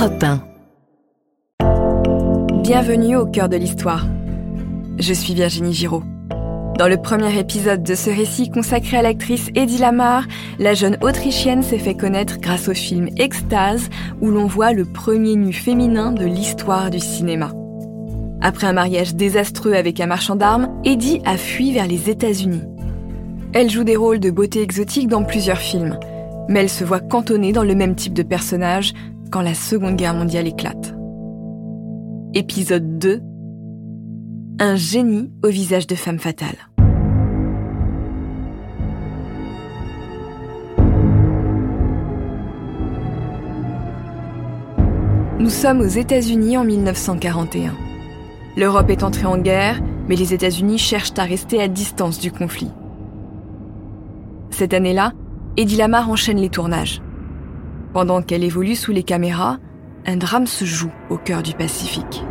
Europe 1. Bienvenue au cœur de l'histoire. Je suis Virginie Giraud. Dans le premier épisode de ce récit consacré à l'actrice Eddie Lamar, la jeune Autrichienne s'est fait connaître grâce au film Extase, où l'on voit le premier nu féminin de l'histoire du cinéma. Après un mariage désastreux avec un marchand d'armes, Eddie a fui vers les États-Unis. Elle joue des rôles de beauté exotique dans plusieurs films, mais elle se voit cantonnée dans le même type de personnage quand la Seconde Guerre mondiale éclate. Épisode 2 Un génie au visage de femme fatale. Nous sommes aux États-Unis en 1941. L'Europe est entrée en guerre, mais les États-Unis cherchent à rester à distance du conflit. Cette année-là, Eddie Lamar enchaîne les tournages. Pendant qu'elle évolue sous les caméras, un drame se joue au cœur du Pacifique.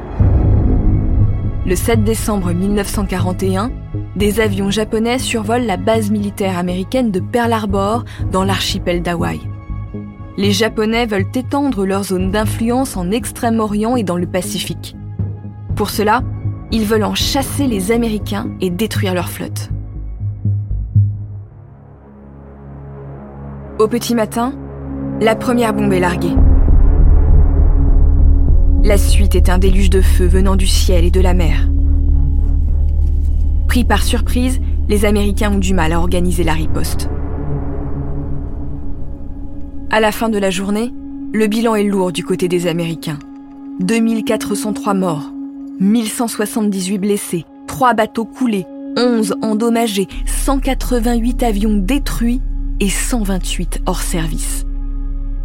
Le 7 décembre 1941, des avions japonais survolent la base militaire américaine de Pearl Harbor dans l'archipel d'Hawaï. Les Japonais veulent étendre leur zone d'influence en Extrême-Orient et dans le Pacifique. Pour cela, ils veulent en chasser les Américains et détruire leur flotte. Au petit matin, la première bombe est larguée. La suite est un déluge de feu venant du ciel et de la mer. Pris par surprise, les Américains ont du mal à organiser la riposte. À la fin de la journée, le bilan est lourd du côté des Américains. 2403 morts, 1178 blessés, 3 bateaux coulés, 11 endommagés, 188 avions détruits et 128 hors service.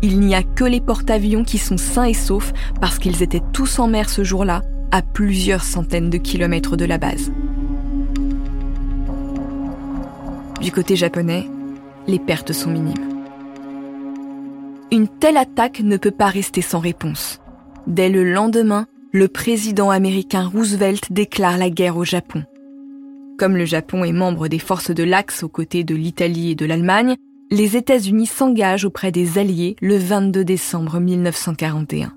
Il n'y a que les porte-avions qui sont sains et saufs parce qu'ils étaient tous en mer ce jour-là, à plusieurs centaines de kilomètres de la base. Du côté japonais, les pertes sont minimes. Une telle attaque ne peut pas rester sans réponse. Dès le lendemain, le président américain Roosevelt déclare la guerre au Japon. Comme le Japon est membre des forces de l'Axe aux côtés de l'Italie et de l'Allemagne, les États-Unis s'engagent auprès des Alliés le 22 décembre 1941.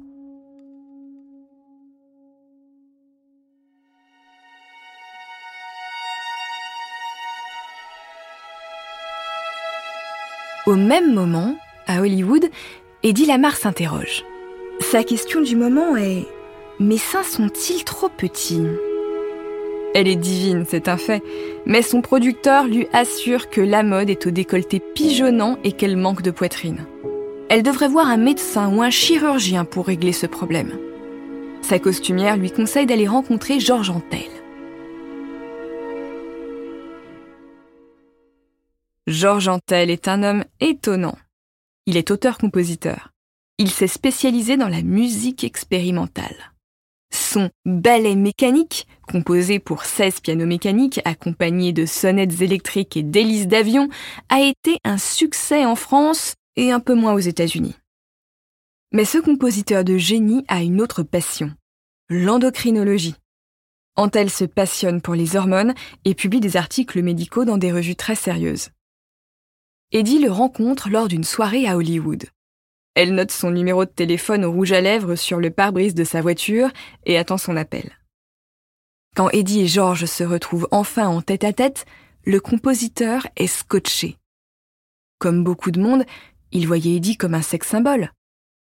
Au même moment, à Hollywood, Eddie Lamar s'interroge. Sa question du moment est Mes seins sont-ils trop petits? Elle est divine, c'est un fait, mais son producteur lui assure que la mode est au décolleté pigeonnant et qu'elle manque de poitrine. Elle devrait voir un médecin ou un chirurgien pour régler ce problème. Sa costumière lui conseille d'aller rencontrer Georges Antel. Georges Antel est un homme étonnant. Il est auteur-compositeur. Il s'est spécialisé dans la musique expérimentale. Son ballet mécanique, composé pour 16 pianos mécaniques accompagnés de sonnettes électriques et d'hélices d'avion, a été un succès en France et un peu moins aux États-Unis. Mais ce compositeur de génie a une autre passion, l'endocrinologie. Antel se passionne pour les hormones et publie des articles médicaux dans des revues très sérieuses. Eddie le rencontre lors d'une soirée à Hollywood. Elle note son numéro de téléphone au rouge à lèvres sur le pare-brise de sa voiture et attend son appel. Quand Eddie et George se retrouvent enfin en tête-à-tête, le compositeur est scotché. Comme beaucoup de monde, il voyait Eddie comme un sex symbole.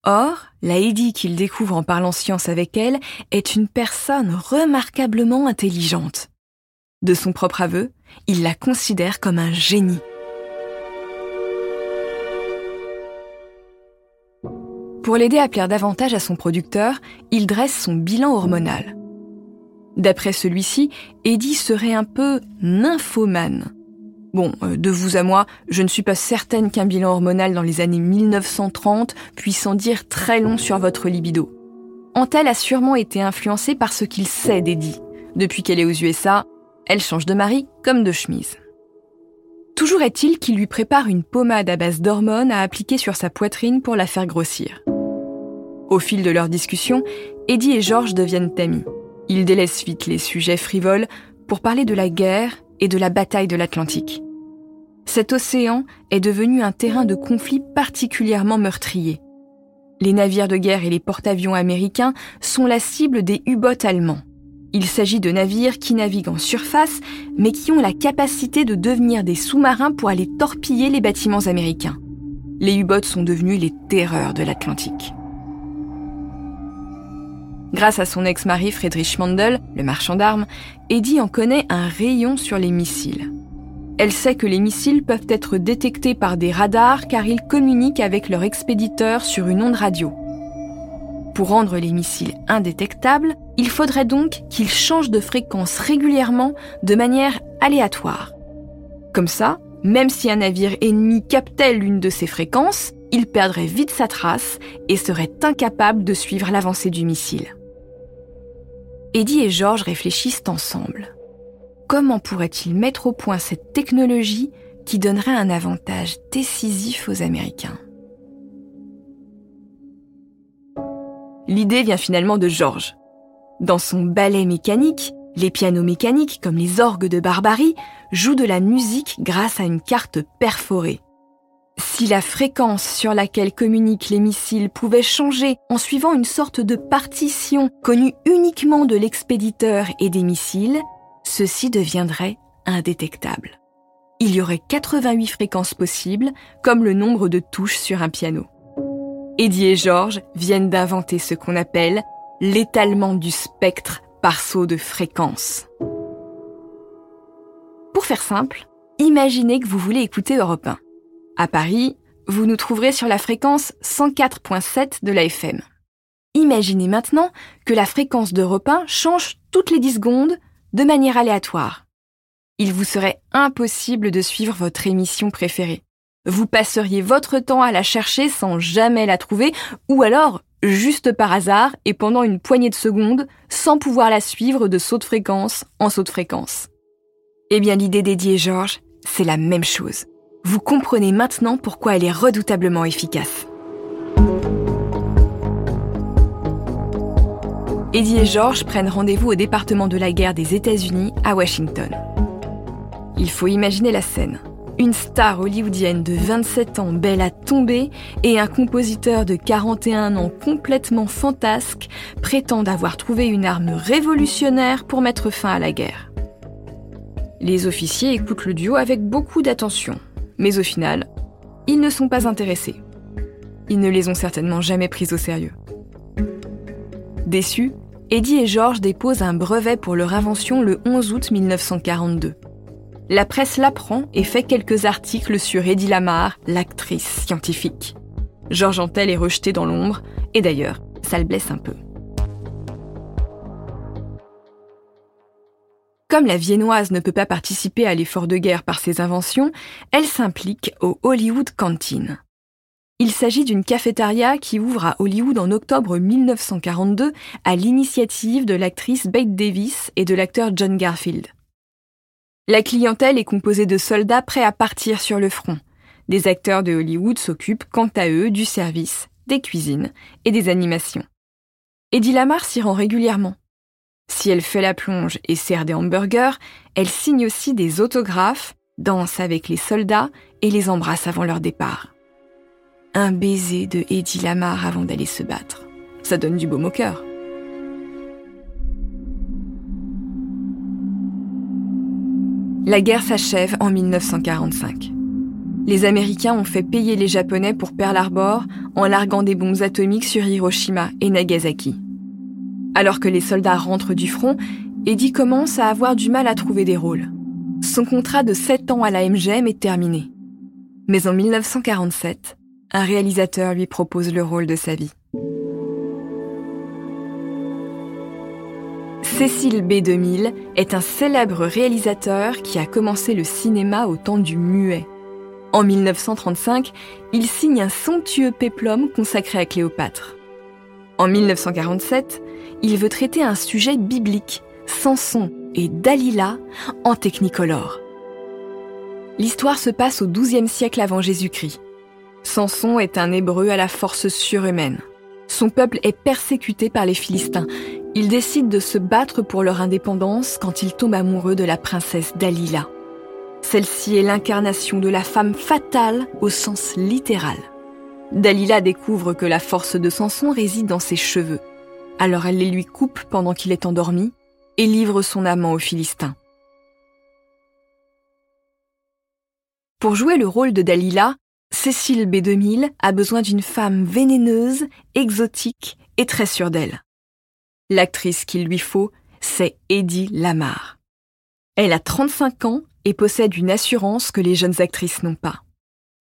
Or, la Eddie qu'il découvre en parlant science avec elle est une personne remarquablement intelligente. De son propre aveu, il la considère comme un génie. Pour l'aider à plaire davantage à son producteur, il dresse son bilan hormonal. D'après celui-ci, Eddie serait un peu nymphomane. Bon, euh, de vous à moi, je ne suis pas certaine qu'un bilan hormonal dans les années 1930 puisse en dire très long sur votre libido. Antel a sûrement été influencée par ce qu'il sait d'Eddie. Depuis qu'elle est aux USA, elle change de mari comme de chemise. Toujours est-il qu'il lui prépare une pommade à base d'hormones à appliquer sur sa poitrine pour la faire grossir. Au fil de leur discussion, Eddie et George deviennent amis. Ils délaissent vite les sujets frivoles pour parler de la guerre et de la bataille de l'Atlantique. Cet océan est devenu un terrain de conflit particulièrement meurtrier. Les navires de guerre et les porte-avions américains sont la cible des U-boats allemands. Il s'agit de navires qui naviguent en surface, mais qui ont la capacité de devenir des sous-marins pour aller torpiller les bâtiments américains. Les U-boats sont devenus les terreurs de l'Atlantique. Grâce à son ex-mari Friedrich Mandel, le marchand d'armes, Eddie en connaît un rayon sur les missiles. Elle sait que les missiles peuvent être détectés par des radars car ils communiquent avec leur expéditeur sur une onde radio. Pour rendre les missiles indétectables, il faudrait donc qu'ils changent de fréquence régulièrement de manière aléatoire. Comme ça, même si un navire ennemi captait l'une de ces fréquences, il perdrait vite sa trace et serait incapable de suivre l'avancée du missile. Eddie et George réfléchissent ensemble. Comment pourrait-il mettre au point cette technologie qui donnerait un avantage décisif aux Américains? L'idée vient finalement de George. Dans son ballet mécanique, les pianos mécaniques, comme les orgues de Barbarie, jouent de la musique grâce à une carte perforée. Si la fréquence sur laquelle communiquent les missiles pouvait changer en suivant une sorte de partition connue uniquement de l'expéditeur et des missiles, ceci deviendrait indétectable. Il y aurait 88 fréquences possibles, comme le nombre de touches sur un piano. Eddie et George viennent d'inventer ce qu'on appelle l'étalement du spectre par saut de fréquence. Pour faire simple, imaginez que vous voulez écouter Europe 1. À Paris, vous nous trouverez sur la fréquence 104.7 de la FM. Imaginez maintenant que la fréquence d'Europe 1 change toutes les 10 secondes de manière aléatoire. Il vous serait impossible de suivre votre émission préférée. Vous passeriez votre temps à la chercher sans jamais la trouver, ou alors juste par hasard et pendant une poignée de secondes, sans pouvoir la suivre de saut de fréquence en saut de fréquence. Eh bien l'idée d'Eddie George, c'est la même chose. Vous comprenez maintenant pourquoi elle est redoutablement efficace. Eddie et George prennent rendez-vous au département de la guerre des États-Unis à Washington. Il faut imaginer la scène. Une star hollywoodienne de 27 ans belle à tomber et un compositeur de 41 ans complètement fantasque prétendent avoir trouvé une arme révolutionnaire pour mettre fin à la guerre. Les officiers écoutent le duo avec beaucoup d'attention. Mais au final, ils ne sont pas intéressés. Ils ne les ont certainement jamais pris au sérieux. Déçus, Eddie et George déposent un brevet pour leur invention le 11 août 1942. La presse l'apprend et fait quelques articles sur Eddie Lamar, l'actrice scientifique. George Antel est rejeté dans l'ombre, et d'ailleurs, ça le blesse un peu. Comme la viennoise ne peut pas participer à l'effort de guerre par ses inventions, elle s'implique au Hollywood Canteen. Il s'agit d'une cafétéria qui ouvre à Hollywood en octobre 1942 à l'initiative de l'actrice Bette Davis et de l'acteur John Garfield. La clientèle est composée de soldats prêts à partir sur le front. Des acteurs de Hollywood s'occupent quant à eux du service, des cuisines et des animations. Eddie Lamar s'y rend régulièrement. Si elle fait la plonge et sert des hamburgers, elle signe aussi des autographes, danse avec les soldats et les embrasse avant leur départ. Un baiser de Eddie Lamar avant d'aller se battre. Ça donne du baume au cœur. La guerre s'achève en 1945. Les Américains ont fait payer les Japonais pour Pearl Harbor en larguant des bombes atomiques sur Hiroshima et Nagasaki. Alors que les soldats rentrent du front, Eddie commence à avoir du mal à trouver des rôles. Son contrat de 7 ans à la MGM est terminé. Mais en 1947, un réalisateur lui propose le rôle de sa vie. Cécile B. 2000 est un célèbre réalisateur qui a commencé le cinéma au temps du muet. En 1935, il signe un somptueux péplum consacré à Cléopâtre. En 1947, il veut traiter un sujet biblique, Samson et Dalila, en technicolore. L'histoire se passe au XIIe siècle avant Jésus-Christ. Samson est un hébreu à la force surhumaine. Son peuple est persécuté par les Philistins. Il décide de se battre pour leur indépendance quand il tombe amoureux de la princesse Dalila. Celle-ci est l'incarnation de la femme fatale au sens littéral. Dalila découvre que la force de Samson réside dans ses cheveux. Alors elle les lui coupe pendant qu'il est endormi et livre son amant aux Philistins. Pour jouer le rôle de Dalila, Cécile B2000 a besoin d'une femme vénéneuse, exotique et très sûre d'elle. L'actrice qu'il lui faut, c'est Eddie Lamar. Elle a 35 ans et possède une assurance que les jeunes actrices n'ont pas.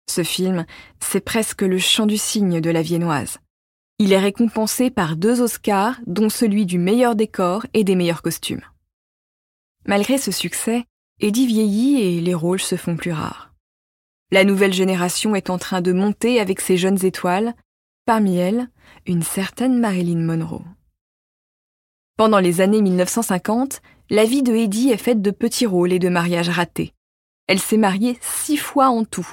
Ce film, c'est presque le chant du cygne de la viennoise. Il est récompensé par deux Oscars, dont celui du meilleur décor et des meilleurs costumes. Malgré ce succès, Eddie vieillit et les rôles se font plus rares. La nouvelle génération est en train de monter avec ses jeunes étoiles, parmi elles, une certaine Marilyn Monroe. Pendant les années 1950, la vie de Eddie est faite de petits rôles et de mariages ratés. Elle s'est mariée six fois en tout.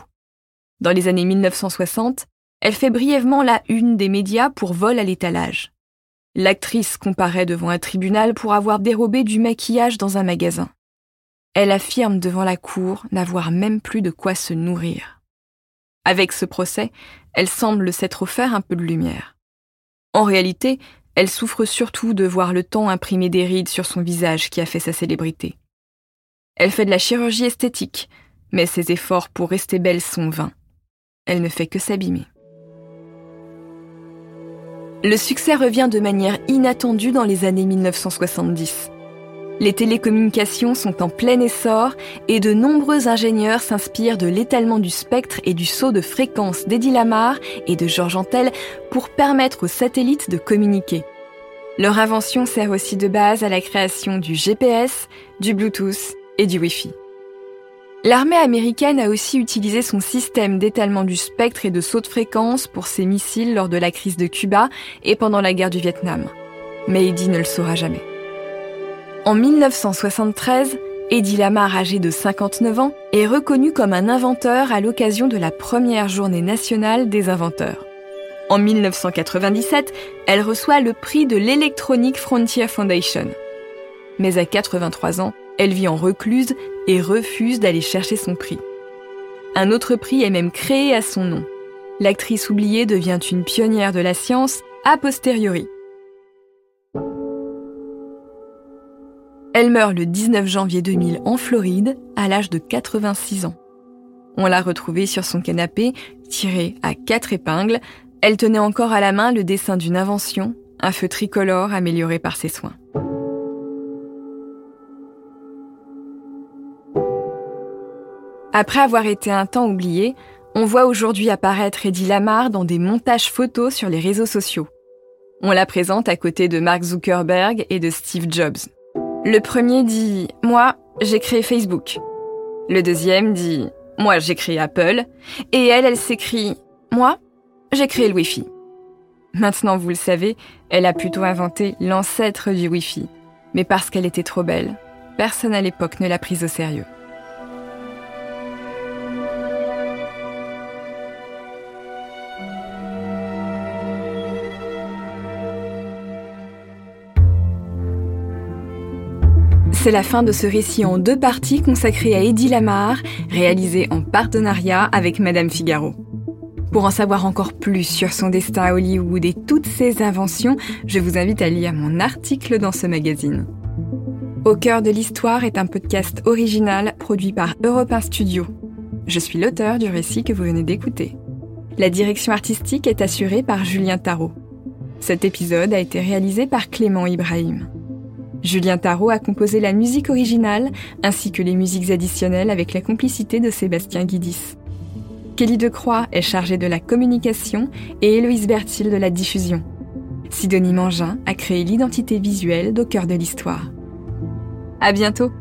Dans les années 1960, elle fait brièvement la une des médias pour vol à l'étalage. L'actrice comparaît devant un tribunal pour avoir dérobé du maquillage dans un magasin. Elle affirme devant la cour n'avoir même plus de quoi se nourrir. Avec ce procès, elle semble s'être offert un peu de lumière. En réalité, elle souffre surtout de voir le temps imprimer des rides sur son visage qui a fait sa célébrité. Elle fait de la chirurgie esthétique, mais ses efforts pour rester belle sont vains. Elle ne fait que s'abîmer. Le succès revient de manière inattendue dans les années 1970. Les télécommunications sont en plein essor et de nombreux ingénieurs s'inspirent de l'étalement du spectre et du saut de fréquence d'Eddie Lamar et de Georges Antel pour permettre aux satellites de communiquer. Leur invention sert aussi de base à la création du GPS, du Bluetooth et du Wi-Fi. L'armée américaine a aussi utilisé son système d'étalement du spectre et de saut de fréquence pour ses missiles lors de la crise de Cuba et pendant la guerre du Vietnam. Mais Eddie ne le saura jamais. En 1973, Eddie Lamar, âgé de 59 ans, est reconnu comme un inventeur à l'occasion de la première journée nationale des inventeurs. En 1997, elle reçoit le prix de l'Electronic Frontier Foundation. Mais à 83 ans, elle vit en recluse et refuse d'aller chercher son prix. Un autre prix est même créé à son nom. L'actrice oubliée devient une pionnière de la science a posteriori. Elle meurt le 19 janvier 2000 en Floride, à l'âge de 86 ans. On l'a retrouvée sur son canapé, tirée à quatre épingles. Elle tenait encore à la main le dessin d'une invention, un feu tricolore amélioré par ses soins. Après avoir été un temps oubliée, on voit aujourd'hui apparaître Eddie Lamar dans des montages photos sur les réseaux sociaux. On la présente à côté de Mark Zuckerberg et de Steve Jobs. Le premier dit ⁇ Moi, j'ai créé Facebook ⁇ Le deuxième dit ⁇ Moi, j'ai créé Apple ⁇ Et elle, elle s'écrit ⁇ Moi, j'ai créé le Wi-Fi ⁇ Maintenant, vous le savez, elle a plutôt inventé l'ancêtre du Wi-Fi. Mais parce qu'elle était trop belle, personne à l'époque ne l'a prise au sérieux. C'est la fin de ce récit en deux parties consacré à Eddie Lamar, réalisé en partenariat avec Madame Figaro. Pour en savoir encore plus sur son destin à Hollywood et toutes ses inventions, je vous invite à lire mon article dans ce magazine. Au cœur de l'histoire est un podcast original produit par Europe 1 Studio. Je suis l'auteur du récit que vous venez d'écouter. La direction artistique est assurée par Julien Tarot. Cet épisode a été réalisé par Clément Ibrahim. Julien Tarot a composé la musique originale ainsi que les musiques additionnelles avec la complicité de Sébastien Guidis. Kelly Decroix est chargée de la communication et Héloïse Bertil de la diffusion. Sidonie Mangin a créé l'identité visuelle d'au cœur de l'histoire. À bientôt!